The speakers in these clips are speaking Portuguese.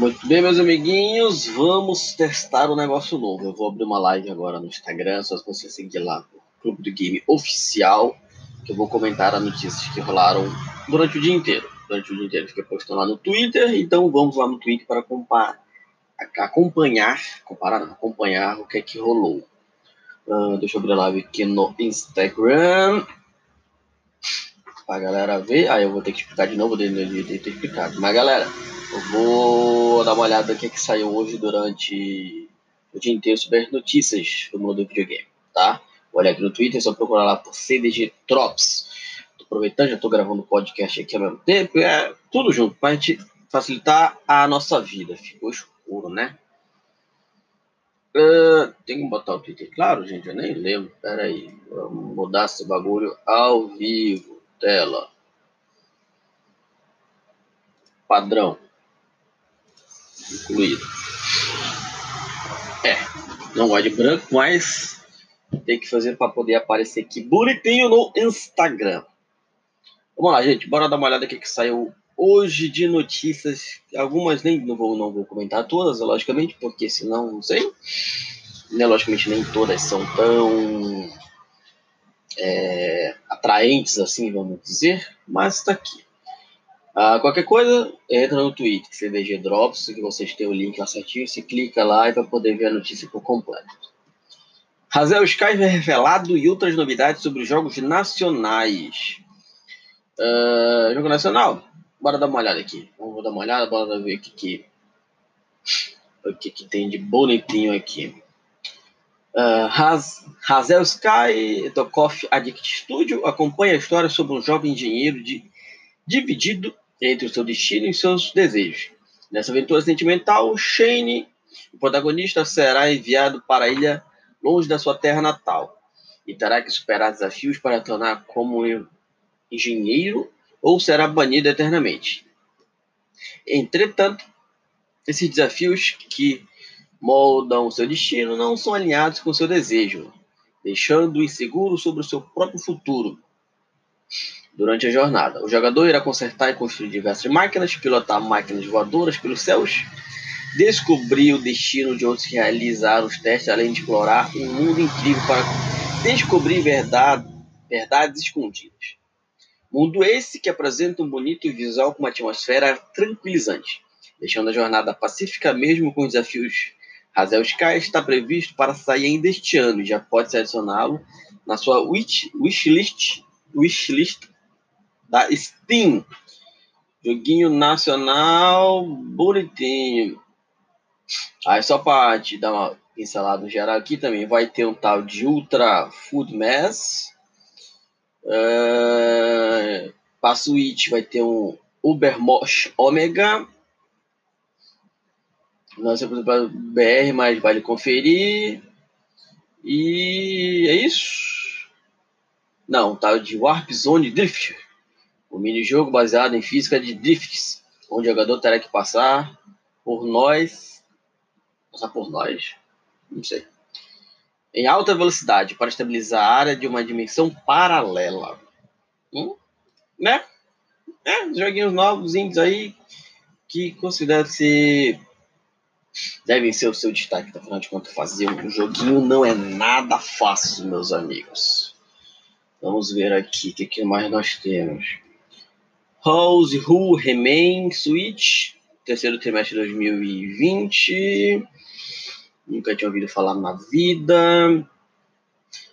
Muito bem, meus amiguinhos, vamos testar um negócio novo. Eu vou abrir uma live agora no Instagram, só você seguir lá no Clube do Game Oficial, que eu vou comentar as notícias que rolaram durante o dia inteiro. Durante o dia inteiro fiquei postando lá no Twitter, então vamos lá no Twitter para acompanhar, comparar, acompanhar o que é que rolou. Uh, deixa eu abrir a live aqui no Instagram pra galera ver. Aí ah, eu vou ter que explicar de novo, de ter explicado. Mas galera, eu vou dar uma olhada no que, é que saiu hoje durante o dia inteiro sobre as notícias do mundo do videogame, tá? Vou olhar aqui no Twitter, só procurar lá por CDG Drops. Tô aproveitando, já tô gravando o podcast aqui ao mesmo tempo, é tudo junto, pra gente facilitar a nossa vida. Ficou escuro, né? Uh, tem que botar o Twitter claro, gente, eu nem lembro. Pera aí, vamos mudar esse bagulho ao vivo. Tela. Padrão incluído. É, não gosto de branco, mas tem que fazer para poder aparecer aqui bonitinho no Instagram. Vamos lá, gente, bora dar uma olhada aqui que saiu hoje de notícias. Algumas nem não vou, não vou comentar todas, logicamente, porque senão não sei. Né, logicamente nem todas são tão é, atraentes assim, vamos dizer, mas está aqui. Ah, qualquer coisa, entra no Twitter, CDG Drops, que vocês têm o link lá certinho, você clica lá e vai poder ver a notícia por completo. Razel Sky é revelado e outras novidades sobre os jogos nacionais. Uh, jogo nacional? Bora dar uma olhada aqui. Vamos dar uma olhada, bora ver o que, que, o que, que tem de bonitinho aqui. Uh, Hazel Sky do Coffee Addict Studio acompanha a história sobre um jovem engenheiro de, dividido entre o seu destino e seus desejos. Nessa aventura sentimental, Shane, o protagonista, será enviado para a ilha longe da sua terra natal e terá que superar desafios para tornar como engenheiro ou será banido eternamente. Entretanto, esses desafios que moldam seu destino não são alinhados com seu desejo, deixando-o inseguro sobre o seu próprio futuro durante a jornada. O jogador irá consertar e construir diversas máquinas, pilotar máquinas voadoras pelos céus, descobrir o destino de onde realizar os testes, além de explorar um mundo incrível para descobrir verdade, verdades escondidas. Mundo esse que apresenta um bonito visual com uma atmosfera tranquilizante, deixando a jornada pacífica mesmo com os desafios. Hazel Sky está previsto para sair ainda este ano já pode adicioná-lo na sua wish, wishlist, wishlist da Steam. Joguinho nacional bonitinho. Aí só para te dar uma pincelada geral aqui também, vai ter um tal de Ultra Food Mass. Uh, para Switch vai ter um Ubermosh Omega. Não sei para BR, mas vale conferir. E é isso. Não, tal de Warp Zone Drift. O minijogo baseado em física de drifts, onde o jogador terá que passar por nós. Passar por nós? Não sei. Em alta velocidade para estabilizar a área de uma dimensão paralela. Hum? Né? É, joguinhos novos aí que considero ser devem ser o seu destaque. Afinal de contas, fazer um joguinho não é nada fácil, meus amigos. Vamos ver aqui o que, que mais nós temos. House Who Remain Switch, terceiro trimestre de 2020. Nunca tinha ouvido falar na vida.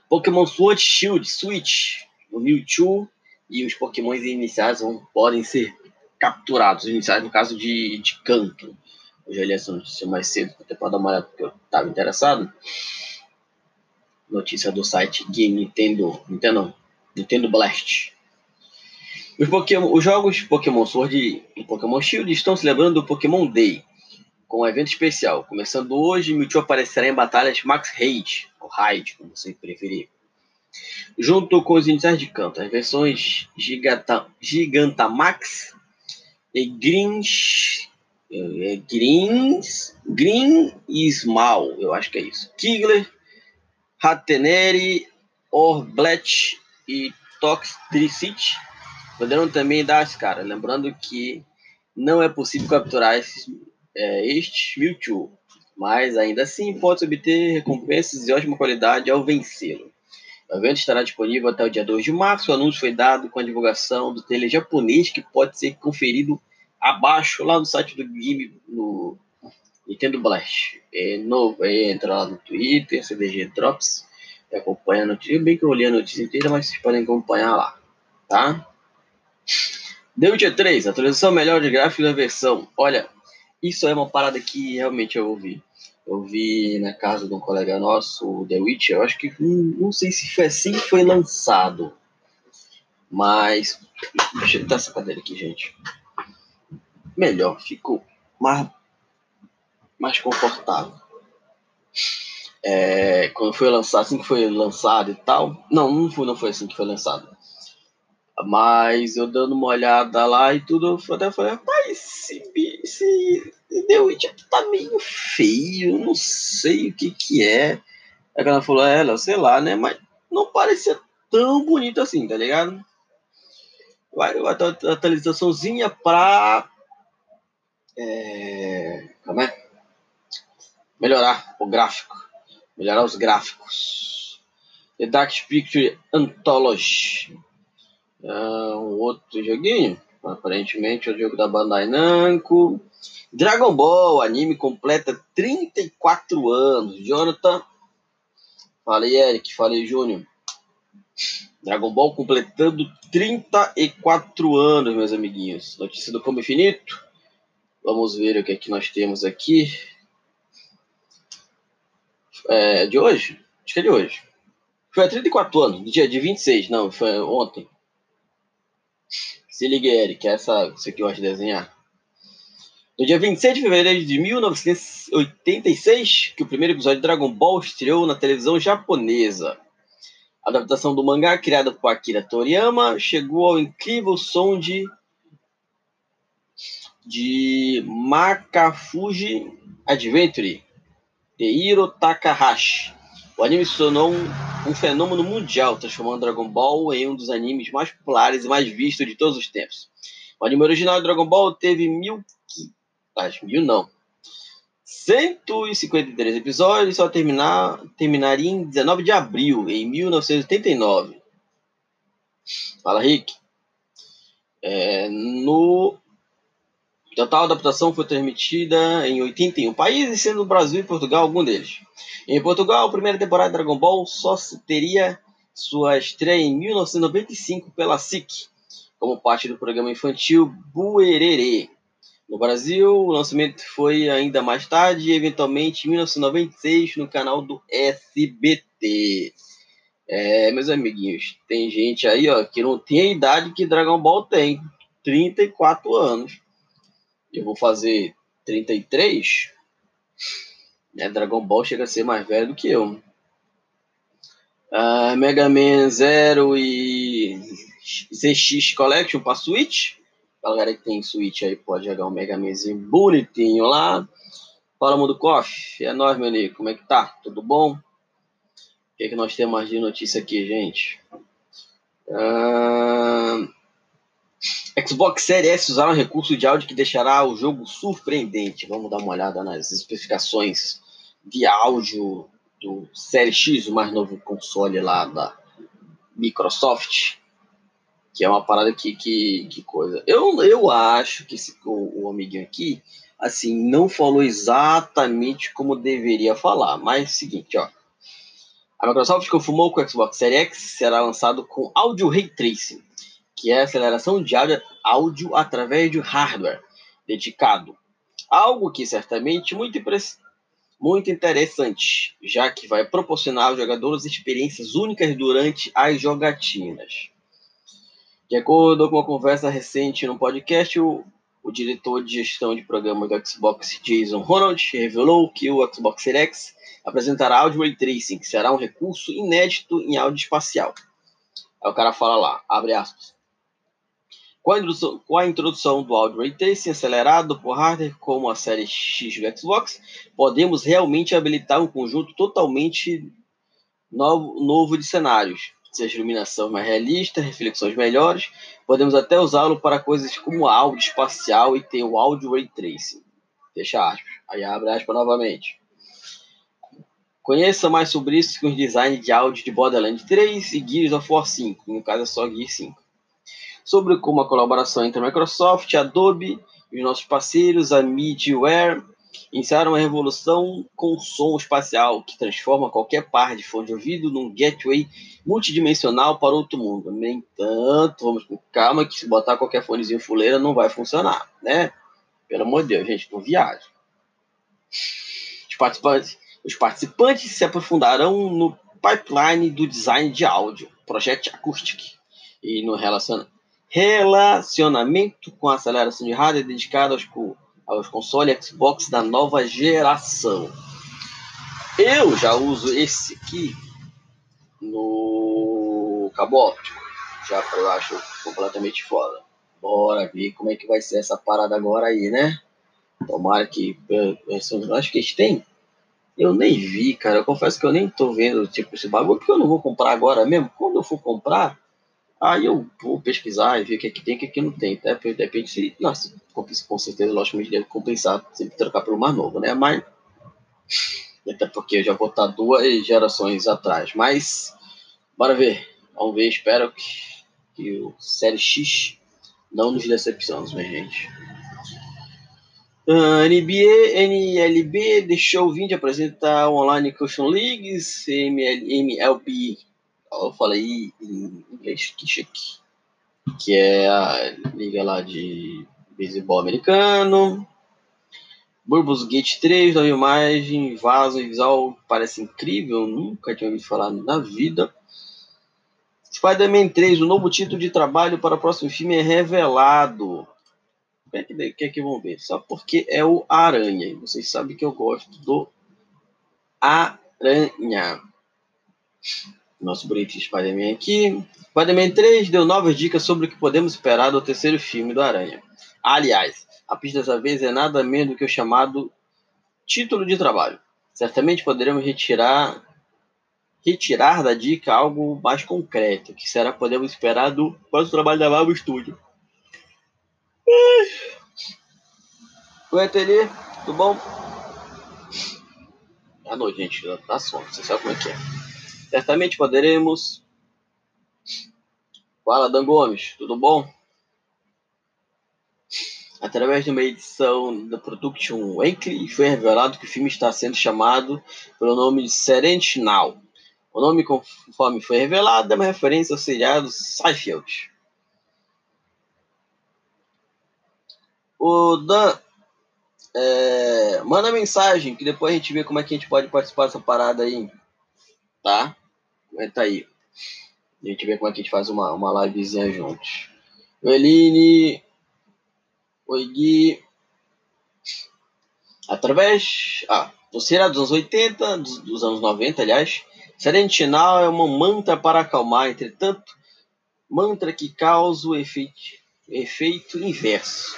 Pokémon Sword Shield Switch, o Mewtwo e os Pokémons iniciais vão, podem ser capturados, iniciais no caso de, de canto. Eu já li essa notícia mais cedo, até para dar uma olhada porque eu estava interessado. Notícia do site Game Nintendo, Nintendo, Nintendo Blast. Os, Pokémon, os jogos Pokémon Sword e Pokémon Shield estão celebrando o Pokémon Day, com um evento especial. Começando hoje, Mewtwo aparecerá em batalhas Max Raid, ou Raid, como você preferir. Junto com os iniciais de canto, as versões Giganta, Gigantamax e Greens, é, Greens, Green e Small, eu acho que é isso. Kigler, Hateneri, Orblet e Toxtricity poderão também dar as caras. Lembrando que não é possível capturar esses, é, este Mewtwo, mas ainda assim pode obter recompensas de ótima qualidade ao vencê-lo. O evento estará disponível até o dia 2 de março. O anúncio foi dado com a divulgação do trailer japonês que pode ser conferido abaixo lá no site do Game no Nintendo Blast. É novo, é, entra lá no Twitter, CDG Drops, acompanha a notícia. Bem que eu li a notícia inteira, mas vocês podem acompanhar lá, tá? The Witcher 3, atualização melhor de gráfico da versão. Olha, isso é uma parada que realmente eu ouvi. Eu vi na casa de um colega nosso, o The Witcher, eu acho que hum, não sei se foi assim que foi lançado. Mas. Deixa eu dar essa cadeira aqui, gente. Melhor, ficou mais, mais confortável. É, quando foi lançado, assim que foi lançado e tal. Não, não foi, não foi assim que foi lançado. Mas eu dando uma olhada lá e tudo, eu até falei, rapaz, esse, esse The Witcher tá meio feio, não sei o que que é. Aí ela falou, é, ela, sei lá, né? Mas não parecia tão bonito assim, tá ligado? Vai, vai ter atualizaçãozinha pra. É, como é? Melhorar o gráfico. Melhorar os gráficos. The Dark Picture Anthology. É um outro joguinho. Aparentemente é o jogo da Bandai Namco. Dragon Ball, anime completa 34 anos. Jonathan. Falei, Eric. Falei, Júnior. Dragon Ball completando 34 anos, meus amiguinhos. Notícia do Como Infinito. Vamos ver o que é que nós temos aqui. É de hoje? Acho que é de hoje. Foi há 34 anos, dia de 26, não, foi ontem. Se liga, Eric, essa, isso aqui eu gosto de desenhar. No dia 26 de fevereiro de 1986, que o primeiro episódio de Dragon Ball estreou na televisão japonesa. A adaptação do mangá, criada por Akira Toriyama, chegou ao incrível som de de Makafuji Adventure, de Hiro Takahashi. O anime se tornou um, um, fenômeno mundial, transformando Dragon Ball em um dos animes mais populares e mais vistos de todos os tempos. O anime original de Dragon Ball teve mil, acho mil não, 153 episódios, só terminar, terminaria em 19 de abril, em 1989. Fala, Rick. É, no total, a adaptação foi transmitida em 81 países, sendo o Brasil e Portugal algum deles. Em Portugal, a primeira temporada de Dragon Ball só teria sua estreia em 1995 pela SIC, como parte do programa infantil Buerere. No Brasil, o lançamento foi ainda mais tarde, eventualmente em 1996, no canal do SBT. É, meus amiguinhos, tem gente aí ó, que não tem a idade que Dragon Ball tem, 34 anos. Eu vou fazer 33. Né? Dragon Ball chega a ser mais velho do que eu. Uh, Mega Man Zero e ZX Collection para Switch a galera que tem Switch aí pode jogar um Mega Manzinho bonitinho lá. Fala, Mundo Coffee. É nóis, meu amigo. Como é que tá? Tudo bom? O que, é que nós temos de notícia aqui, gente? Uh... Xbox Series S usará um recurso de áudio que deixará o jogo surpreendente. Vamos dar uma olhada nas especificações de áudio do Série X, o mais novo console lá da Microsoft que é uma parada que, que, que coisa. Eu, eu acho que esse, o, o amiguinho aqui, assim, não falou exatamente como deveria falar, mas é o seguinte, ó. A Microsoft confirmou que o Xbox Series X será lançado com Audio Ray Tracing, que é a aceleração de áudio, áudio através de hardware dedicado. Algo que certamente muito, muito interessante, já que vai proporcionar aos jogadores experiências únicas durante as jogatinas. De acordo com uma conversa recente no podcast, o, o diretor de gestão de programa do Xbox, Jason Ronald, revelou que o Xbox Series X apresentará Audio Ray Tracing, que será um recurso inédito em áudio espacial. Aí o cara fala lá, abre aspas. Com a, introdução, com a introdução do Audio Ray Tracing acelerado por hardware como a série X do Xbox, podemos realmente habilitar um conjunto totalmente novo, novo de cenários, seja iluminação mais realista, reflexões melhores. Podemos até usá-lo para coisas como áudio espacial e ter o áudio ray tracing. Fecha aspas. Aí abre aspas novamente. Conheça mais sobre isso com os designs de áudio de Borderlands 3 e Gears of War 5. No caso é só Gears 5. Sobre como a colaboração entre a Microsoft, a Adobe e os nossos parceiros, a Midware, iniciaram uma revolução com som espacial que transforma qualquer par de fone de ouvido num gateway multidimensional para outro mundo. No entanto, vamos com calma que se botar qualquer fonezinho fuleira não vai funcionar, né? Pelo amor de Deus, gente, não viaja. Os participantes, os participantes se aprofundarão no pipeline do design de áudio, Project Acoustic, e no relacionamento com a aceleração de rádio dedicado aos aos consoles Xbox da nova geração. Eu já uso esse aqui no cabo óptico, já eu acho completamente foda. Bora ver como é que vai ser essa parada agora aí, né? Tomara que eu acho que eles têm. Eu nem vi, cara. Eu confesso que eu nem tô vendo tipo esse bagulho, porque eu não vou comprar agora mesmo. Quando eu for comprar, Aí eu vou pesquisar e ver o que, é que tem e o que, é que não tem. Tá? Depende se. Nossa, com certeza, logicamente, deve compensar sempre trocar pelo mais novo, né? Mas. Até porque eu já vou estar duas gerações atrás. Mas. Bora ver. Vamos ver. Espero que, que o Série X não nos decepcione, minha gente. Uh, NBA, NLB deixou vir de apresentar Online Cushion Leagues, ML, MLB eu falei em inglês, que. Que é a liga lá de beisebol americano. Burbos Gate 3, nova imagem, vaso e visual parece incrível, nunca tinha ouvido falar na vida. Spider-Man 3, o novo título de trabalho para o próximo filme é revelado. O que é que, é que vão ver? Só porque é o Aranha. Vocês sabem que eu gosto do Aranha nosso bonito Spider-Man aqui. Spider-Man 3 deu novas dicas sobre o que podemos esperar do terceiro filme do Aranha. Aliás, a pista dessa vez é nada menos do que o chamado título de trabalho. Certamente poderemos retirar retirar da dica algo mais concreto, que será podemos esperar do próximo trabalho da Marvel Studio. Oi, Ateliê, tudo bom? À noite, gente, tá sono, você sabe como é que é. Certamente poderemos. Fala, Dan Gomes, tudo bom? Através de uma edição da Production Weekly, foi revelado que o filme está sendo chamado pelo nome de Serenity Now. O nome, conforme foi revelado, é uma referência ao seriado Seinfeld. O Dan é, manda mensagem que depois a gente vê como é que a gente pode participar dessa parada aí tá? Comenta aí. A gente vê como é que a gente faz uma, uma livezinha juntos. Eline. Oi, Gui. Através. Ah, do será dos anos 80, dos, dos anos 90, aliás. Serentinal é uma mantra para acalmar, entretanto, mantra que causa o efeito, efeito inverso.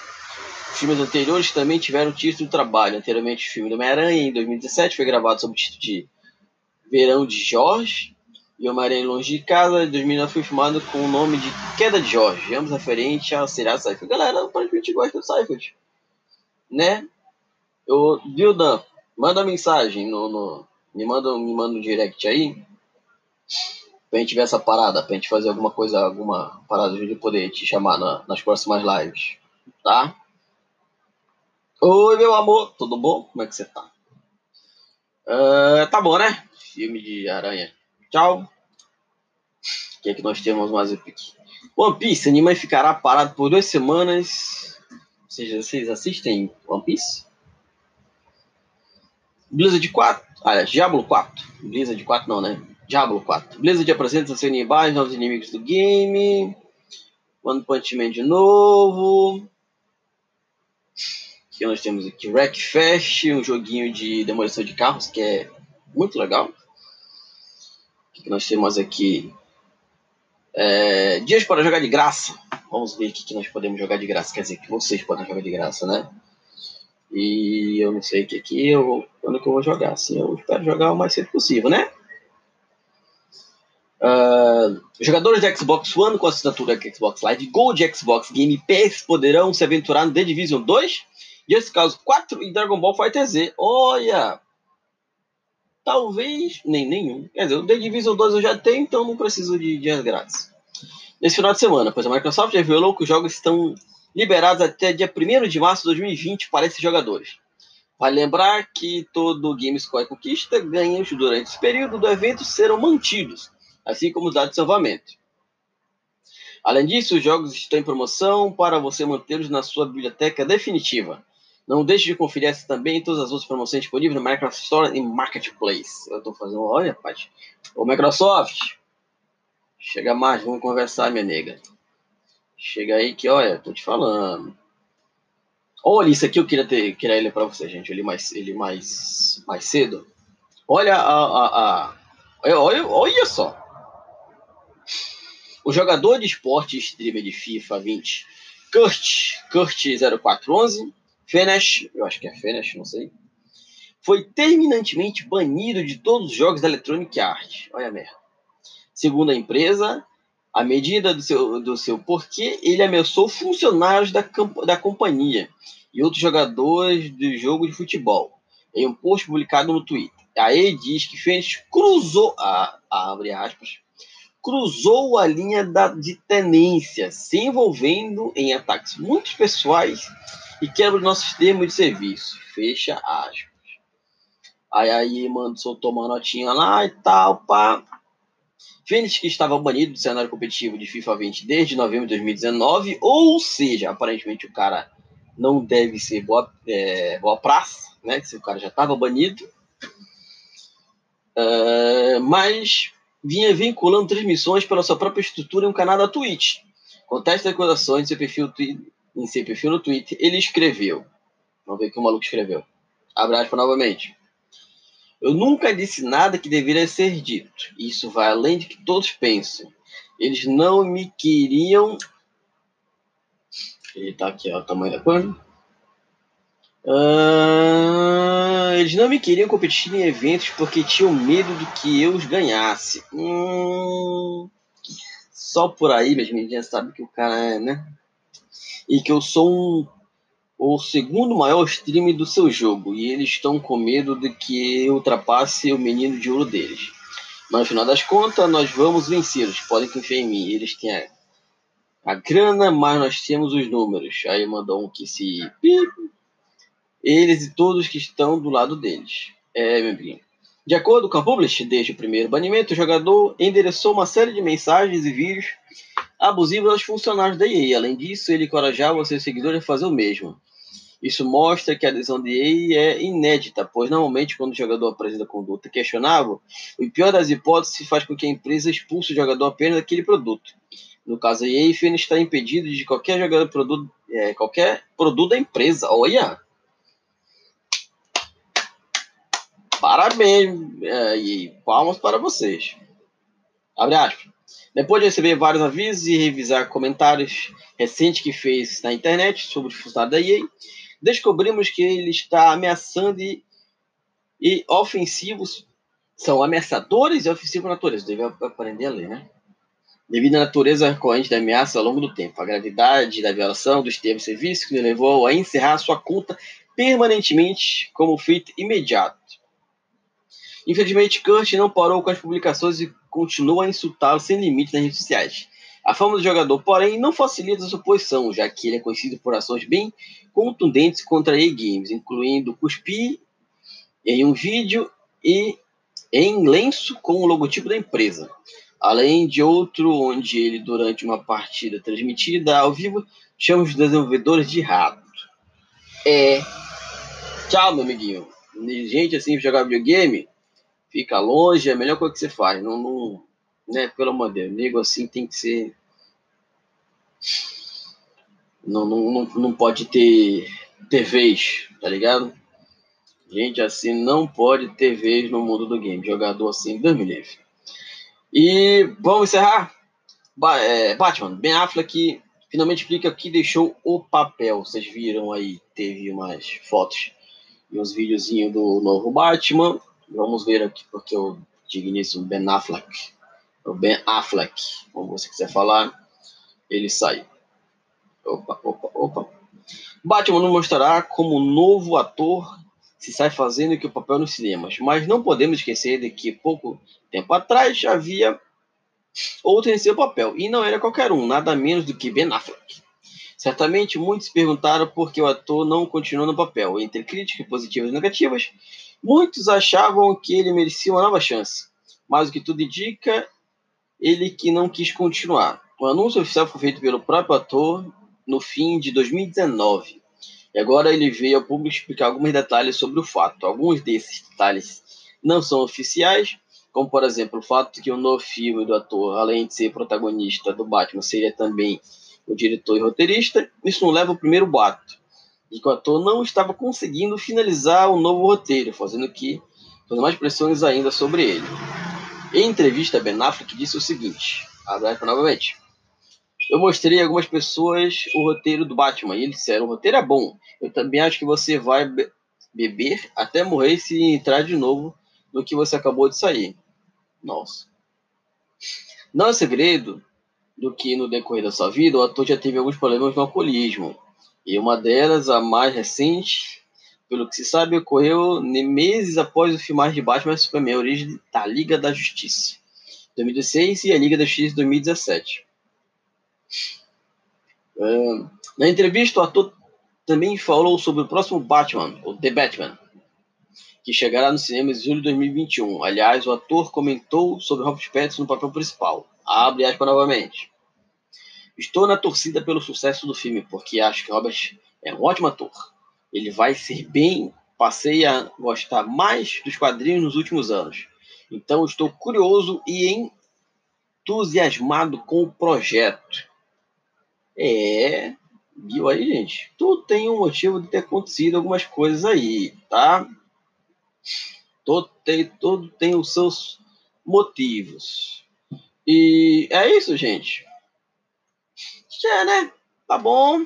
Filmes anteriores também tiveram título trabalho. Anteriormente, o filme do Homem-Aranha, em 2017, foi gravado sob o título de Verão de Jorge e O Maranhão Longe de Casa, de 2009 foi filmado com o nome de Queda de Jorge, ambos referente ao seriado Seifert. Galera, aparentemente gosta do Seifert, né? Eu, viu, Dan? Manda mensagem no, no, me manda me manda um direct aí pra gente ver essa parada, pra gente fazer alguma coisa, alguma parada de poder te chamar na, nas próximas lives, tá? Oi, meu amor, tudo bom? Como é que você tá? Uh, tá bom, né? filme de aranha. Tchau. O que é que nós temos mais aqui? One Piece, anime ficará parado por duas semanas. Ou seja, vocês assistem One Piece? Blizzard 4, aliás, Diablo 4. Blizzard 4 não, né? Diablo 4. Blizzard apresenta seus inimigos, novos inimigos do game. One Punch Man de novo. Aqui nós temos aqui Wreckfest, um joguinho de demolição de carros que é muito legal que nós temos aqui? É, dias para jogar de graça. Vamos ver o que, que nós podemos jogar de graça. Quer dizer, que vocês podem jogar de graça, né? E eu não sei o que aqui, eu, quando que eu vou jogar. Assim, eu espero jogar o mais cedo possível, né? Uh, jogadores de Xbox One com assinatura Xbox Live Gold Xbox Game Pass poderão se aventurar no The Division 2 Just Cause 4 e Dragon Ball Fighter Z. Olha! Talvez nem nenhum. Quer dizer, o The Division 2 eu já tenho, então não preciso de dias grátis. Nesse final de semana, pois a Microsoft revelou que os jogos estão liberados até dia 1 de março de 2020 para esses jogadores. Vale lembrar que todo Gamescore Conquista ganhos durante esse período do evento serão mantidos, assim como os dados de salvamento. Além disso, os jogos estão em promoção para você mantê-los na sua biblioteca definitiva. Não deixe de conferir essa também e todas as outras promoções disponíveis no Microsoft Store e Marketplace. Eu estou fazendo, olha, Paty. Ô Microsoft, chega mais, vamos conversar, minha nega. Chega aí que, olha, tô te falando. Olha, isso aqui eu queria ter, queria ler para você, gente. Eu li mais, ele mais, mais cedo. Olha a, a, a olha, olha só. O jogador de esporte streamer de FIFA 20, Kurt, Kurt 0411, Fenesh, eu acho que é Fenesh, não sei, foi terminantemente banido de todos os jogos da Electronic Arts. Olha a merda. Segundo a empresa, a medida do seu, do seu porquê, ele ameaçou funcionários da, da companhia e outros jogadores do jogo de futebol. Em um post publicado no Twitter. Aí diz que Fênix cruzou, a, a, abre aspas, cruzou a linha da, de tenência, se envolvendo em ataques muito pessoais e quebra nossos termos de serviço. Fecha aspas. Aí aí, mano, soltou uma notinha lá e tal, pá. Fênix que estava banido do cenário competitivo de FIFA 20 desde novembro de 2019, ou seja, aparentemente o cara não deve ser boa, é, boa praça, né? Se o cara já estava banido. Uh, mas vinha vinculando transmissões pela sua própria estrutura em um canal da Twitch. Contesta declarações em seu perfil em seu perfil no Twitter, ele escreveu. Vamos ver o que o maluco escreveu. Abraço novamente. Eu nunca disse nada que deveria ser dito. Isso vai além de que todos pensam. Eles não me queriam. Ele tá aqui, ó, o tamanho da coisa. Uh, eles não me queriam competir em eventos porque tinham medo de que eu os ganhasse. Hum, só por aí, minhas meninas sabem que o cara é, né? E que eu sou um, o segundo maior stream do seu jogo e eles estão com medo de que eu ultrapasse o menino de ouro deles. Mas no final das contas, nós vamos vencê-los. Podem confiar em mim. Eles têm a, a grana, mas nós temos os números. Aí mandou um que se. Eles e todos que estão do lado deles. É, meu. De acordo com a Publish, desde o primeiro banimento, o jogador endereçou uma série de mensagens e vídeos abusivos aos funcionários da EA. Além disso, ele encorajava seus seguidores a fazer o mesmo. Isso mostra que a adesão da EA é inédita, pois normalmente quando o jogador apresenta conduta questionável, o pior das hipóteses faz com que a empresa expulse o jogador apenas daquele produto. No caso, a EA Fênix está impedido de qualquer jogador produto, é, qualquer produto da empresa. Olha! Parabéns é, e palmas para vocês. Abre aspas. Depois de receber vários avisos e revisar comentários recentes que fez na internet sobre o funcionário da EA, descobrimos que ele está ameaçando e, e ofensivos são ameaçadores e ofensivos natureza. Deve aprender a ler, né? Devido à natureza recorrente da ameaça ao longo do tempo, a gravidade da violação dos termos de serviço que levou a encerrar sua conta permanentemente como feito imediato. Infelizmente, Kurt não parou com as publicações e continua a insultá-lo sem limite nas redes sociais. A fama do jogador, porém, não facilita a sua posição, já que ele é conhecido por ações bem contundentes contra E-Games, incluindo cuspir em um vídeo e em lenço com o logotipo da empresa. Além de outro onde ele, durante uma partida transmitida ao vivo, chama os desenvolvedores de rato. É. Tchau, meu amiguinho. Gente assim jogar videogame, fica longe, é a melhor coisa que você faz. Não, não né, pelo amor de Deus, nego assim tem que ser. Não, não, não, não pode ter, ter vez, tá ligado? Gente assim não pode ter vez no mundo do game. Jogador assim, Deus me livre. E vamos encerrar? Ba é, Batman, Ben Affleck finalmente explica que deixou o papel. Vocês viram aí, teve umas fotos e uns videozinhos do novo Batman. Vamos ver aqui, porque o digníssimo Ben Affleck, o Ben Affleck, como você quiser falar, ele sai. Opa, opa, opa. Batman nos mostrará como novo ator se sai fazendo que o papel nos cinemas, mas não podemos esquecer de que pouco tempo atrás havia outro em seu papel, e não era qualquer um, nada menos do que Ben Affleck. Certamente muitos perguntaram por que o ator não continuou no papel. Entre críticas positivas e negativas, muitos achavam que ele merecia uma nova chance, mas o que tudo indica, ele que não quis continuar. O anúncio oficial foi feito pelo próprio ator no fim de 2019. E agora ele veio ao público explicar alguns detalhes sobre o fato. Alguns desses detalhes não são oficiais, como por exemplo o fato de que o novo filme do ator, além de ser protagonista do Batman, seria também o diretor e roteirista. Isso não leva ao primeiro boato, de que o ator não estava conseguindo finalizar o novo roteiro, fazendo que fazendo mais pressões ainda sobre ele. Em entrevista, Ben Affleck disse o seguinte, abre novamente. Eu mostrei a algumas pessoas o roteiro do Batman e eles disseram: o roteiro é bom. Eu também acho que você vai be beber até morrer se entrar de novo no que você acabou de sair. Nossa. Não é segredo do que no decorrer da sua vida o ator já teve alguns problemas no alcoolismo. E uma delas, a mais recente, pelo que se sabe, ocorreu meses após o filmar de Batman Superman, a origem da Liga da Justiça, 2016 e a Liga da Justiça 2017. Uh, na entrevista, o ator também falou sobre o próximo Batman, o The Batman, que chegará no cinema em julho de 2021. Aliás, o ator comentou sobre Robert Pattinson no papel principal. Abre aspas novamente. Estou na torcida pelo sucesso do filme, porque acho que Robert é um ótimo ator. Ele vai ser bem. Passei a gostar mais dos quadrinhos nos últimos anos. Então estou curioso e entusiasmado com o projeto. É, viu aí, gente? Tudo tem um motivo de ter acontecido algumas coisas aí, tá? Todo tem, todo tem os seus motivos. E é isso, gente. Já, né? Tá bom.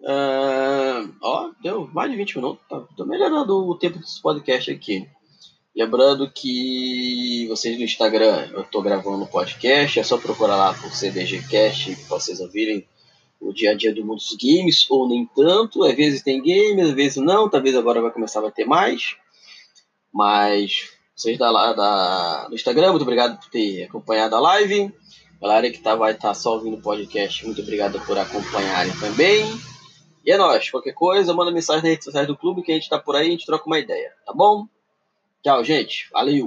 Uh, ó, deu mais de 20 minutos. Tá, tô melhorando o tempo desse podcast aqui. Lembrando que vocês no Instagram, eu tô gravando podcast, é só procurar lá por CDGcast para vocês ouvirem o dia a dia do mundo dos games, ou nem tanto. Às vezes tem games, às vezes não. Talvez agora vai começar a ter mais. Mas vocês da, da, do Instagram, muito obrigado por ter acompanhado a live. Galera que tá, vai estar tá só ouvindo o podcast, muito obrigado por acompanharem também. E é nóis. Qualquer coisa, manda mensagem nas redes sociais do clube que a gente tá por aí, a gente troca uma ideia, tá bom? Tchau, gente. Valeu!